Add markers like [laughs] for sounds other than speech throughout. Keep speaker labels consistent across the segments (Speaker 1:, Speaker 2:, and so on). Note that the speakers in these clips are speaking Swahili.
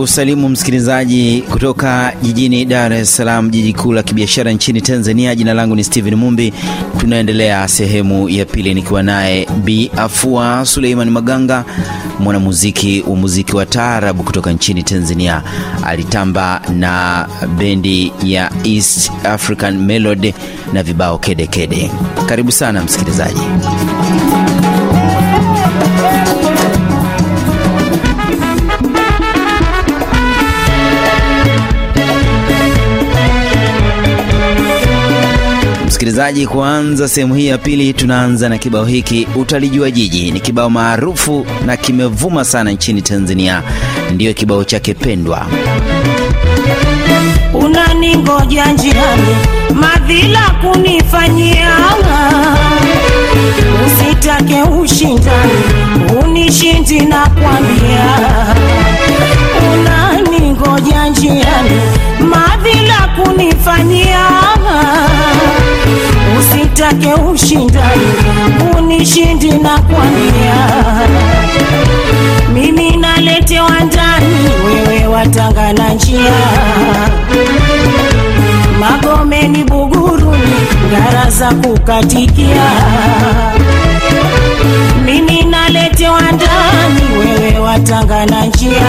Speaker 1: kusalimu msikilizaji kutoka jijini Dar es Salaam, jiji kuu la kibiashara nchini Tanzania. Jina langu ni Steven Mumbi. Tunaendelea sehemu ya pili nikiwa naye Bi Afua Suleiman Maganga, mwanamuziki wa muziki wa taarabu kutoka nchini Tanzania. Alitamba na bendi ya East African Melody na vibao kedekede kede. Karibu sana msikilizaji. Msikilizaji, kuanza sehemu hii ya pili, tunaanza na kibao hiki utalijua jiji. Ni kibao maarufu na kimevuma sana nchini Tanzania, ndiyo kibao chake pendwa.
Speaker 2: Unaningoja njiani, madhila kunifanyia, usitake ushindani, unishindi na kwambia. Unaningoja njiani, madhila kunifanyia, usitake ushinda unishindi na kwambia. Mimi naletewa ndani, wewe watanga na njia Magomeni, Buguruni, ngara za kukatikia. Mimi naletewa ndani, wewe watanga na njia.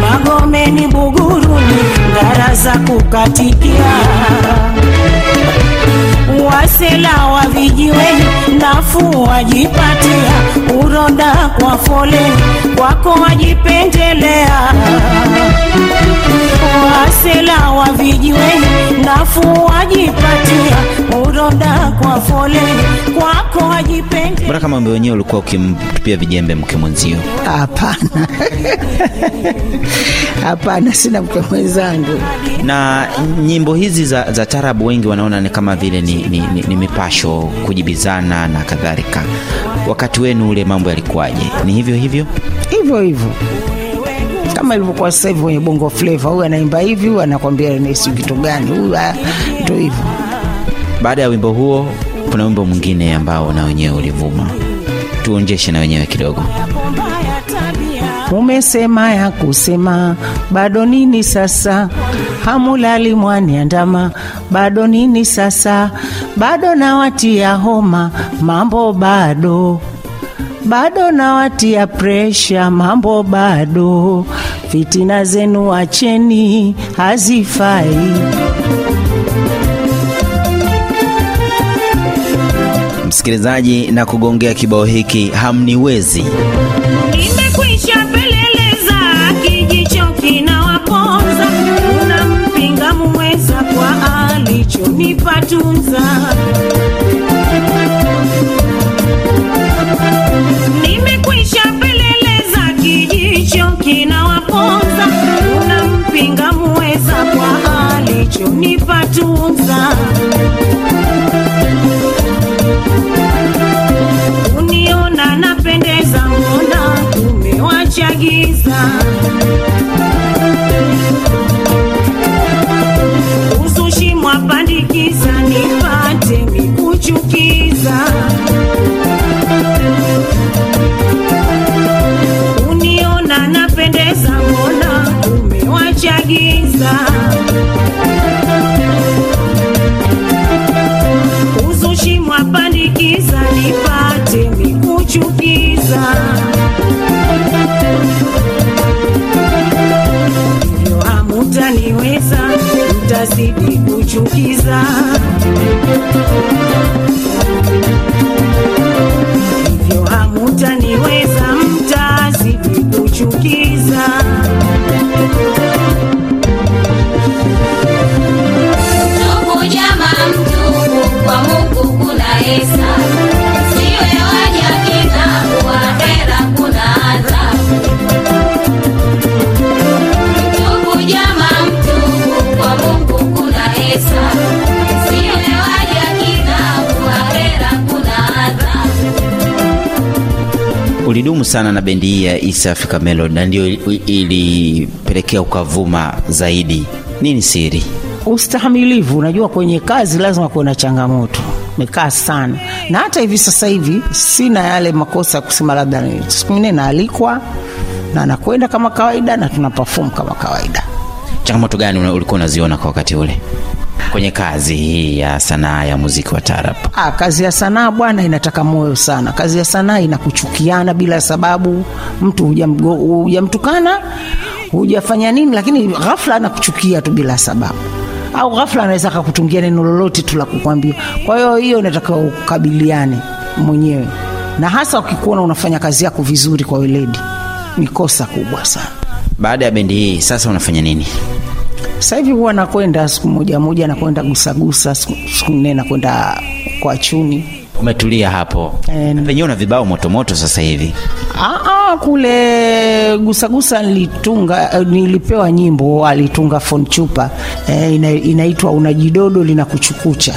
Speaker 2: Magomeni, Buguruni, ngara za kukatikia. Wasela wa vijiweni, nafuu wajipatia, uronda kwa foleni, kwako wajipendelea wasela wa vijiweni nafuu wajipatia uronda kwa fole kwako wajipende.
Speaker 1: Mbona kama mbe wenyewe ulikuwa ukimtupia vijembe mke mwenzio?
Speaker 3: Hapana, [laughs] hapana, sina mke mwenzangu.
Speaker 1: Na nyimbo hizi za, za tarabu wengi wanaona ni kama vile ni, ni, ni, ni mipasho, kujibizana na kadhalika. Wakati wenu ule mambo yalikuwaje? Ni hivyo hivyo?
Speaker 3: Hivyo hivyo kama ilivyokuwa sasa hivi kwenye bongo flava, huyu anaimba hivi, huyu anakwambia ni kitu gani, huyu ndio hivyo.
Speaker 1: Baada ya wimbo huo, kuna wimbo mwingine ambao na wenyewe ulivuma, tuonjeshe na wenyewe kidogo.
Speaker 3: Umesema ya kusema bado nini sasa, hamulali mwaniandama bado nini sasa, bado nawatia homa mambo bado. Bado nawatia presha mambo bado, fitina zenu acheni, hazifai.
Speaker 1: Msikilizaji, na kugongea kibao hiki hamniwezi.
Speaker 2: Nimekwisha peleleza, kijicho kinawaponza, unampinga muweza kwa alichonipa tunza. Nimekwisha peleleza, kijicho kinawaponza, kwa alichonipa
Speaker 1: sana na bendi hii ya East Africa Melody na ndio ilipelekea ukavuma zaidi. Nini siri?
Speaker 3: Ustahamilivu. Unajua, kwenye kazi lazima kuwe na changamoto. mekaa sana, na hata hivi sasa hivi sina yale makosa ya kusema labda siku nyingine naalikwa na nakwenda kama kawaida na tuna perform kama kawaida.
Speaker 1: Changamoto gani ulikuwa unaziona kwa wakati ule kwenye kazi hii ya sanaa ya muziki wa tarab?
Speaker 3: Ah, kazi ya sanaa bwana inataka moyo sana. Kazi ya sanaa inakuchukiana bila sababu, mtu hujamtukana hujafanya nini, lakini ghafla anakuchukia tu bila sababu, au ghafla anaweza akakutungia neno lolote tu la kukwambia. Kwa hiyo hiyo inataka ukabiliane mwenyewe, na hasa ukikuona unafanya kazi yako vizuri kwa weledi, ni kosa kubwa sana.
Speaker 1: Baada ya bendi hii sasa unafanya nini?
Speaker 3: Sasa hivi huwa nakwenda siku moja moja, nakwenda gusagusa, siku nne nakwenda kwa chuni
Speaker 1: Umetulia hapo
Speaker 3: Eh,
Speaker 1: Na penyewe una vibao motomoto sasa hivi.
Speaker 3: Aa, kule gusagusa nilitunga eh, nilipewa nyimbo alitunga Fon Chupa eh, ina, inaitwa unajidodo linakuchukucha.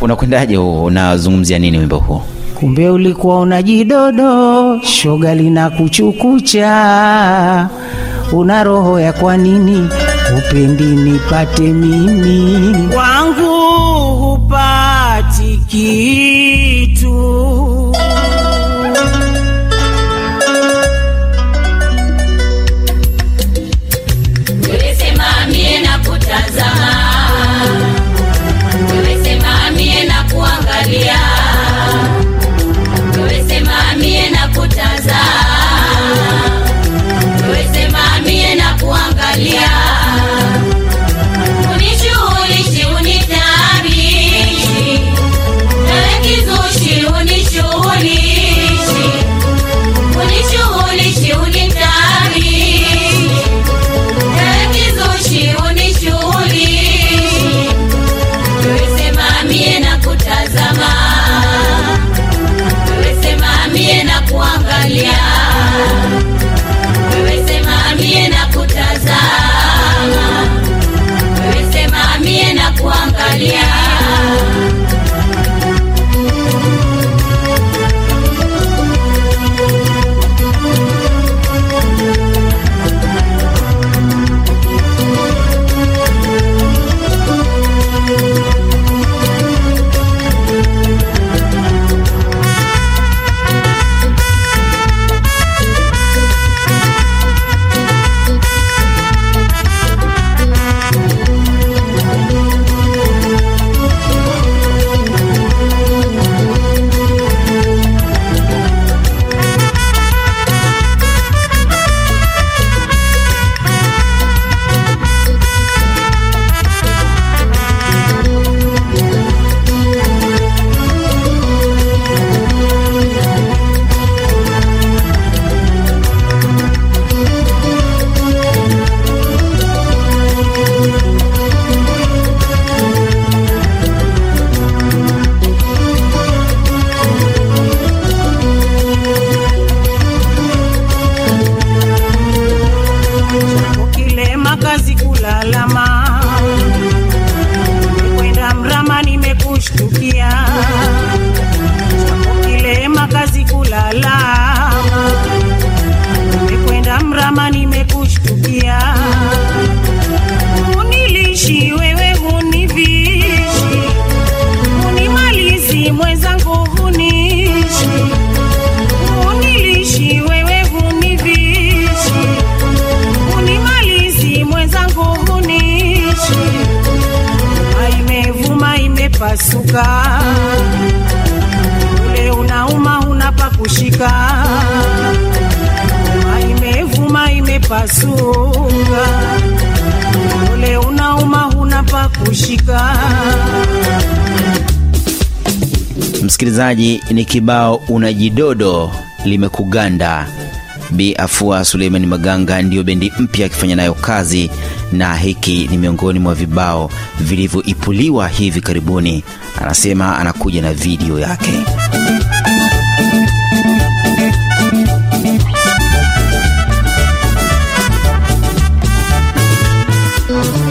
Speaker 1: Unakwendaje huo? Unazungumzia nini wimbo huo?
Speaker 3: Kumbe ulikuwa unajidodo shoga linakuchukucha, una roho ya kwa nini upendi nipate mimi?
Speaker 2: Wangu hupati kitu
Speaker 1: Msikilizaji, ni kibao unajidodo limekuganda. Bi Afua Suleimani Maganga ndiyo bendi mpya akifanya nayo kazi, na hiki ni miongoni mwa vibao vilivyoipuliwa hivi karibuni. Anasema anakuja na video yake.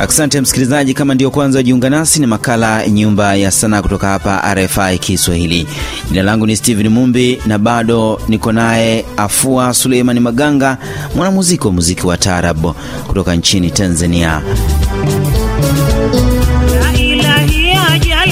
Speaker 1: Asante msikilizaji, kama ndio kwanza jiunga nasi, ni makala Nyumba ya Sanaa kutoka hapa RFI Kiswahili. Jina langu ni Steven Mumbi na bado niko naye Afua Suleimani Maganga, mwanamuziki wa muziki wa taarab kutoka nchini Tanzania.
Speaker 2: La ilahi ya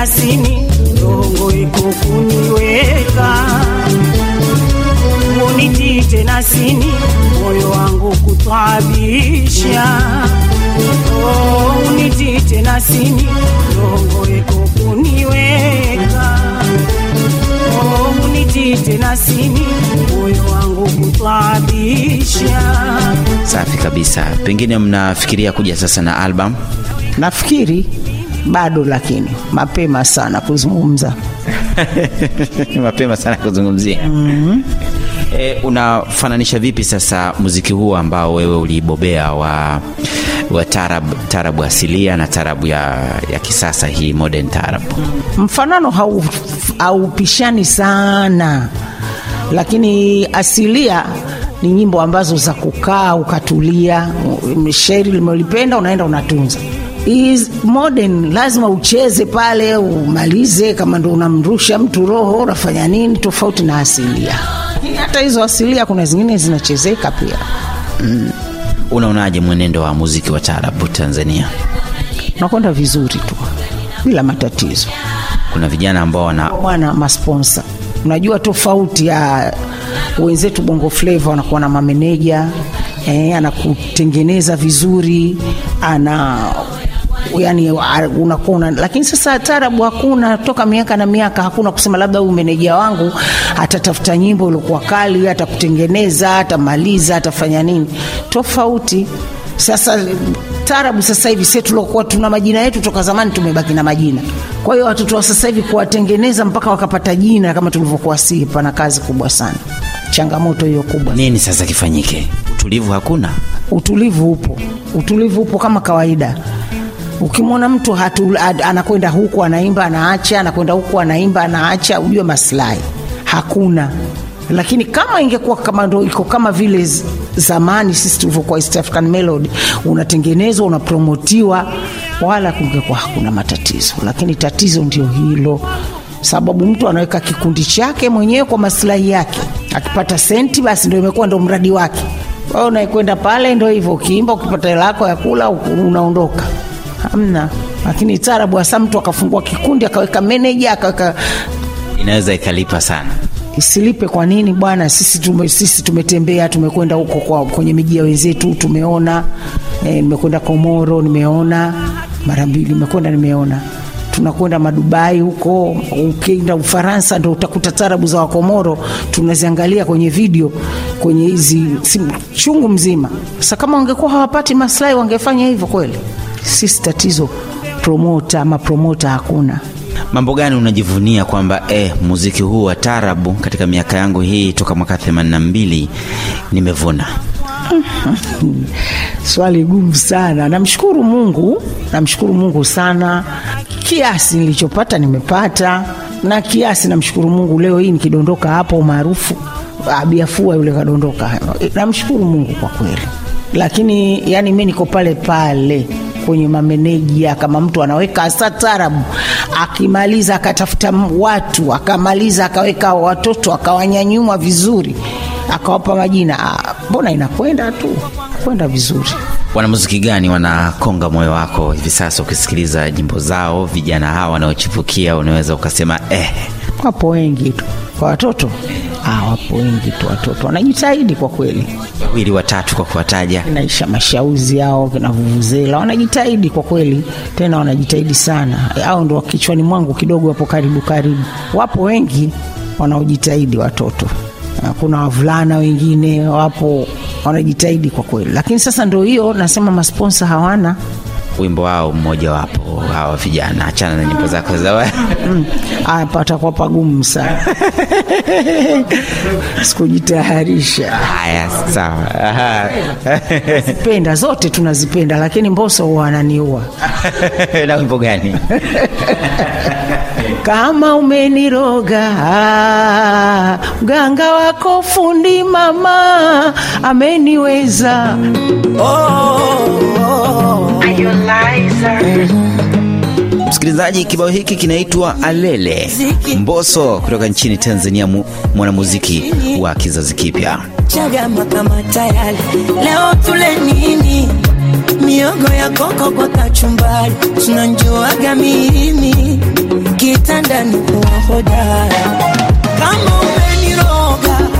Speaker 2: kilasini, rongo iko kuniweka moniti moyo wangu kutwabisha moniti oh, tena rongo iko kuniweka oh, moniti moyo wangu kutwabisha.
Speaker 1: Safi kabisa. Pengine mnafikiria kuja sasa na album?
Speaker 3: Nafikiri bado lakini mapema sana kuzungumza [laughs]
Speaker 1: mapema sana kuzungumzia. E, unafananisha vipi sasa muziki huu ambao wewe ulibobea wa wa tarab, tarabu asilia na tarabu ya, ya kisasa hii modern tarab?
Speaker 3: mfanano hau- haupishani sana lakini asilia ni nyimbo ambazo za kukaa ukatulia shairi limelipenda unaenda unatunza Is modern lazima ucheze pale umalize kama ndo unamrusha mtu roho unafanya nini tofauti na asilia. Hata hizo asilia kuna zingine zinachezeka pia.
Speaker 1: Unaonaje mwenendo wa muziki wa taarabu Tanzania?
Speaker 3: unakwenda vizuri tu bila matatizo.
Speaker 1: Kuna vijana ambao wana
Speaker 3: bwana masponsa unajua tofauti ya wenzetu bongo flava wanakuwa na mameneja eh, anakutengeneza vizuri ana yani unakuwa lakini sasa tarabu hakuna toka miaka na miaka hakuna kusema labda huyu meneja wangu atatafuta nyimbo iliokuwa kali atakutengeneza atamaliza atafanya nini. Tofauti sasa tarabu sasa hivi sie tuliokuwa tuna majina yetu toka zamani tumebaki na majina. Kwa hiyo watoto wa sasa hivi kuwatengeneza mpaka wakapata jina kama tulivyokuwa si pana kazi kubwa sana. Changamoto hiyo kubwa.
Speaker 1: Nini sasa kifanyike? Utulivu hakuna.
Speaker 3: utulivu upo. Utulivu upo kama kawaida ukimwona mtu hatu, anakwenda huku anaimba anaacha anakwenda huku anaimba anaacha ujue maslahi. Hakuna. Lakini kama ingekuwa kama ndo iko kama vile zamani sisi tulivyokuwa East African Melody unatengenezwa unapromotiwa wala kungekuwa hakuna matatizo. Lakini tatizo ndio hilo. Sababu mtu anaweka kikundi chake mwenyewe kwa maslahi yake. Akipata senti basi ndo imekuwa ndo mradi wake. Wewe unaikwenda pale ndo hivyo. Ukiimba ukipata hela yako ya kula unaondoka hamna. Lakini tarabu hasa mtu akafungua kikundi akaweka meneja akaweka
Speaker 1: Inaweza ikalipa sana.
Speaker 3: isilipe kwa nini bwana? Sisi, tume, sisi tumetembea tumekwenda huko kwa, kwenye miji ya wenzetu tumeona. E, nimekwenda komoro nimeona. Mara mbili nimekwenda nimeona. Tunakwenda madubai huko. Ukienda ufaransa ndo utakuta tarabu za wakomoro. Tunaziangalia kwenye video kwenye hizi chungu mzima. Sasa kama wangekuwa hawapati maslahi wangefanya hivyo kweli sisi tatizo promota ama promota hakuna.
Speaker 1: Mambo gani unajivunia kwamba eh, muziki huu wa tarabu katika miaka yangu hii toka mwaka 82 nimevuna? [laughs]
Speaker 3: swali gumu sana. Namshukuru mungu namshukuru mungu sana. Kiasi nilichopata nimepata na kiasi namshukuru mungu leo hii nikidondoka hapo umaarufu abiafua yule kadondoka. Namshukuru mungu kwa kweli. Lakini yani mi niko pale pale kwenye mameneja kama mtu anaweka hasa tarabu. Akimaliza akatafuta watu akamaliza akaweka watoto akawanyanyuma vizuri akawapa majina. Ah, mbona inakwenda tu? Kwenda vizuri.
Speaker 1: Wanamuziki gani wanakonga moyo wako hivi sasa ukisikiliza nyimbo zao? Vijana hawa wanaochipukia, unaweza ukasema eh,
Speaker 3: wapo wengi tu. Kwa watoto ah, wapo wengi tu watoto. Wanajitahidi kwa kweli.
Speaker 1: Wawili watatu kwa kuwataja.
Speaker 3: naisha mashauzi yao kina vuvuzela. Wanajitahidi kwa kweli. Tena wanajitahidi sana. Au ndo kichwani mwangu kidogo wapo karibu karibu. Wapo wengi wanaojitahidi watoto. Kuna wavulana wengine wapo wanajitahidi kwa kweli. Lakini sasa ndo hiyo nasema masponsa hawana.
Speaker 1: Wimbo wao mmoja wapo hawa vijana, achana na nyimbo zako za
Speaker 3: Mm, ah, pagumu sana [laughs] [laughs] sikujitayarisha
Speaker 1: haya. Sawa,
Speaker 3: penda zote tunazipenda lakini mboso huwa ananiua. [laughs]
Speaker 1: Na wimbo gani? [laughs]
Speaker 3: kama umeniroga mganga wako fundi mama ameniweza
Speaker 1: Msikilizaji, kibao hiki kinaitwa Alele mboso kutoka nchini Tanzania, mwanamuziki wa kizazi kipya.
Speaker 4: Chagama kama tayari. Leo tule nini? Miogo ya koko kwa kachumbari, tunanjoaga mimi. Kitandani kuwa hodara kama umeniroga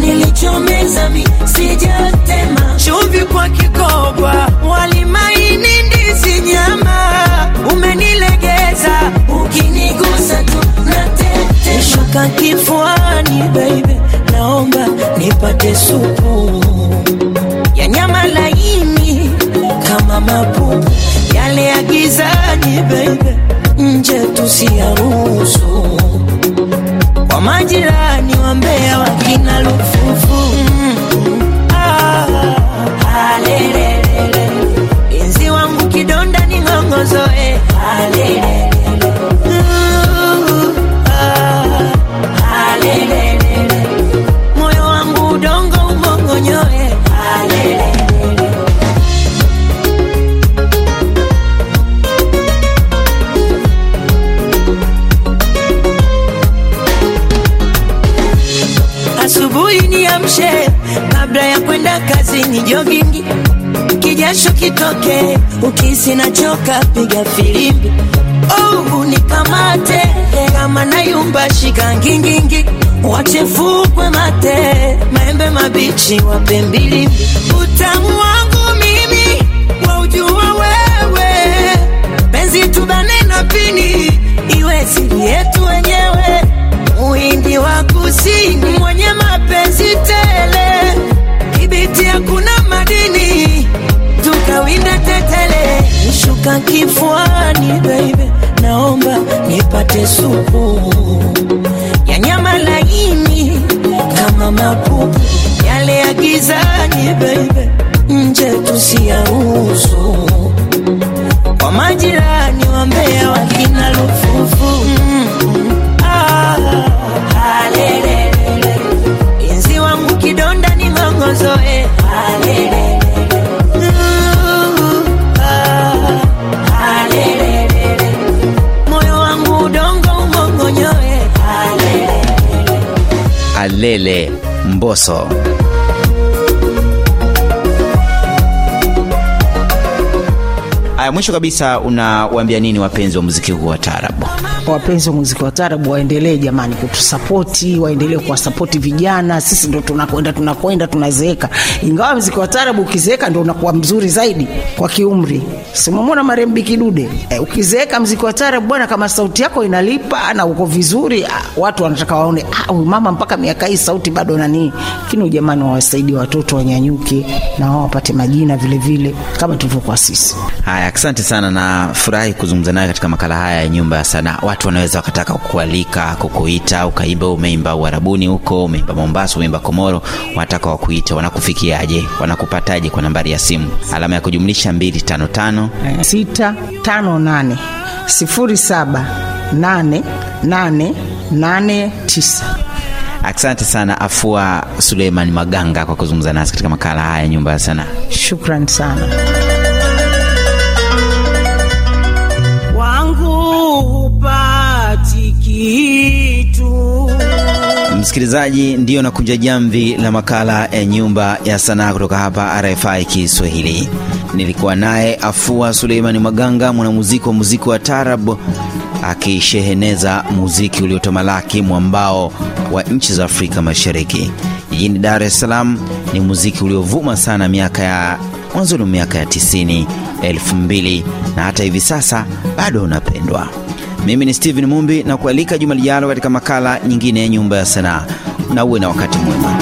Speaker 4: Nilichomeza mi sijatema chumvi kwa kikobwa, walimaini, ndizi, nyama, umenilegeza ukinigusa tu nateteshuka kifuani, baby, naomba nipate supu. Ya nyama laini kama mapupu yale ya gizani, baby. Kabla ya kwenda kazini jogingi kijasho kitoke ukisi nachoka piga filimbi. Oh, unikamate kama nayumba shika ngingingi wachefukwe mate maembe mabichi wape mbilimbi. Utamu wangu mimi waujua wewe penzi tubane na pini iwe siri yetu wenyewe. Muhindi wa kusini mwenye mapenzi tele kibiti hakuna madini tukawinda tetele. Nishuka kifuani baby
Speaker 1: 走。Aya, mwisho kabisa unawaambia nini wapenzi wa muziki huu wa tarabu?
Speaker 3: wapenzi wa muziki wa tarabu waendelee jamani kutusapoti waendelee kuwasapoti vijana. Sisi ndo tunakwenda tunakwenda tunazeeka. Ingawa muziki wa tarabu ukizeeka ndo unakuwa mzuri zaidi kwa kiumri. Simamona marembi kidude e, ukizeeka muziki wa tarabu bwana kama sauti yako inalipa na uko vizuri ah, watu wanataka waone ah, huyu mama mpaka miaka hii sauti bado nanii lakini jamani wawasaidie watoto wanyanyuke na wao wapate majina vilevile vile kama tulivyokuwa sisi.
Speaker 1: Haya, asante sana na furahi kuzungumza naye katika makala haya ya Nyumba ya Sanaa. Watu wanaweza wakataka kukualika, kukuita, ukaimba, umeimba Uarabuni huko, umeimba Mombasa, umeimba Komoro, wanataka wakuite, wanakufikiaje? Wanakupataje kwa nambari ya simu alama ya kujumlisha 255
Speaker 3: sita tano nane sifuri saba nane nane nane tisa.
Speaker 1: Asante sana Afua Suleiman Maganga kwa kuzungumza nasi katika makala haya ya Nyumba ya Sanaa.
Speaker 3: Shukran sana.
Speaker 2: Kitu
Speaker 1: Msikilizaji, ndiyo nakunja jamvi la makala ya Nyumba ya Sanaa kutoka hapa RFI Kiswahili. Nilikuwa naye Afua Suleimani Maganga, mwanamuziki wa muziki wa tarab, akisheheneza muziki uliotamalaki mwambao wa nchi za Afrika Mashariki. Jijini Dar es Salaam ni muziki uliovuma sana miaka ya mwanzoni miaka ya 90, 2000 na hata hivi sasa bado unapendwa. Mimi ni Steven Mumbi na kualika juma lijalo katika makala nyingine ya Nyumba ya Sanaa, na uwe na wakati mwema.